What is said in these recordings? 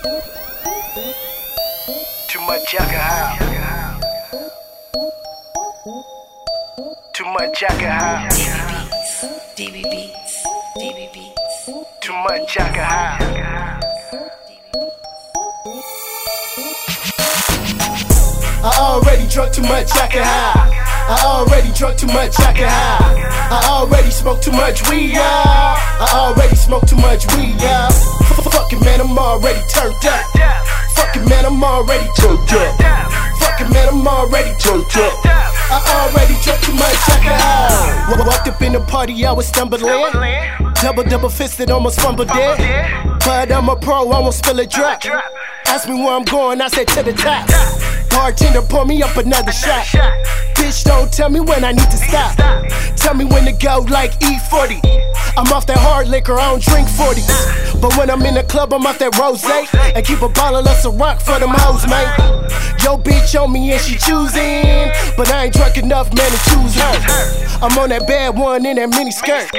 Too much alcohol. Too much alcohol. DB Beats, DB Beats, Too much alcohol. I already drunk too much alcohol. I already drunk too much alcohol. I already smoked too much weed. I already smoked too much weed, turned up. Fucking man, I'm already turned up. Fucking man, I'm already turned up. I already drunk too much alcohol. Wa- Walked up in the party, I was stumbling. Double, double fisted, almost fumbled it. But I'm a pro, I won't spill a drop. Ask me where I'm going, I said to the top. Bartender, pour me up another shot. Bitch, don't tell me when I need to stop. Tell me when to go, like E40. I'm off that hard liquor, I don't drink 40. But when I'm in the club, I'm off that rose. And keep a bottle of Ciroc for them hoes, man. Yo, bitch on me and she choosing. But I ain't drunk enough, man, to choose her. I'm on that bad one in that mini skirt.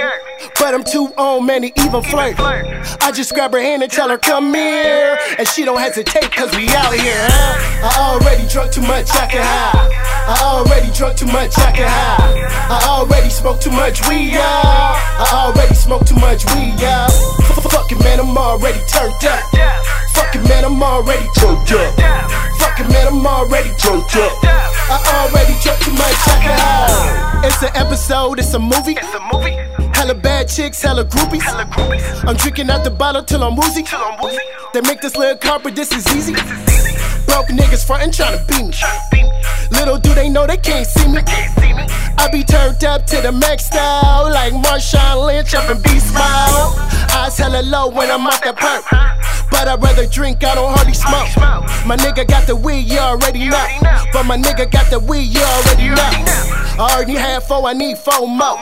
But I'm too on, man, to even flirt. I just grab her hand and tell her, come here. And she don't hesitate, cause we out here, huh? I already drunk too much I can hide. I already drunk too much I can hide. I already smoked too much weed, y'all. I already smoked too much weed, y'all. Fucking man, I'm already turned up. Fucking man, I'm already turned up. Man, I'm already turned up. I already drunk too much. It's an episode, it's a movie. It's a movie. Hella bad chicks, hella groupies. Hella groupies. I'm drinking out the bottle till I'm woozy. Till I'm woozy. They make this little carpet, this is easy. This is easy. Broke niggas frontin' tryna beat me. Tryna beat me. Little do they know they can't see me. Can't see me. I be turned up to the max style, like Marshawn Lynch up in Beast Mile. Eyes hella low when I'm off that perk. But I'd rather drink, I don't hardly smoke. My nigga got the weed, you already know. But my nigga got the weed, you already know. I already had four, I need four more.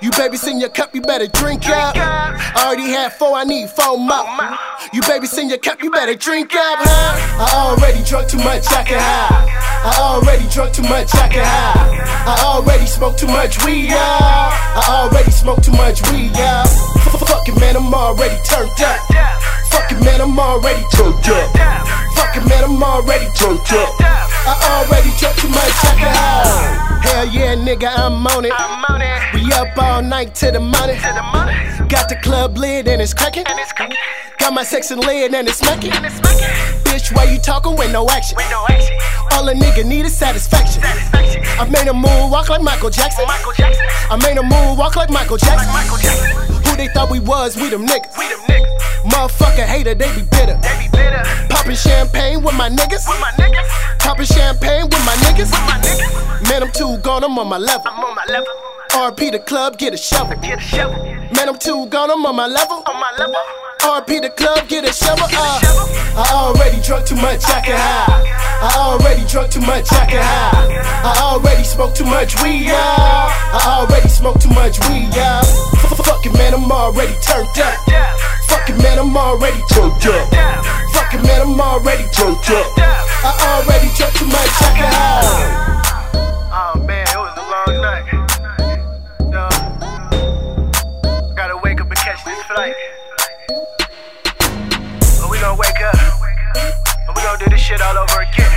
You babies in your cup, you better drink up. I already had four, I need four more. You babies in your cup, you better drink up, huh? I already drunk too much alcohol. I already drunk too much alcohol. I already smoked too much weed, y'all. I already smoked too much weed, y'all. Fucking man, I'm already turned up. I'm already turned up. Fucking man, I'm already turned up. I already drunk too much alcohol. Hell yeah, nigga, I'm on it. I'm on it. We up all night to the morning. To the money. Got the club lit and it's cracking. And it's cracking. Got my sex and lid and it's smacking. And it's smacking. Bitch, why you talking with no action? With no action. All a nigga need is satisfaction. Satisfaction. I made a move walk like Michael Jackson. Michael Jackson. I made a move walk like Michael Like Jackson. Michael Jackson. They thought we was? We them niggas. We them niggas. Motherfucker hater, they be bitter. They be bitter. Popping champagne with my niggas. With my niggas. Popping champagne with my niggas. With my niggas. Man, I'm too gone, I'm on my level. I'm on my level. RP the club, get a shovel. Get a shovel. Man, I'm too gone, I'm on my level. On my level. RP the club, get a shovel. Uh, I already drunk too much alcohol. I already drunk too much alcohol. I smoked too much weed, y'all. I already smoked too much weed, y'all. Fucking man, I'm already turned up. Fucking man, I'm already turned up. Fucking man, I'm already turned up. I already drunk too much alcohol. Oh man, it was a long night. No. Gotta wake up and catch this flight. But we gonna wake up. And we gonna do this shit all over again.